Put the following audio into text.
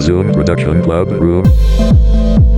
Zoom reduction Club Room.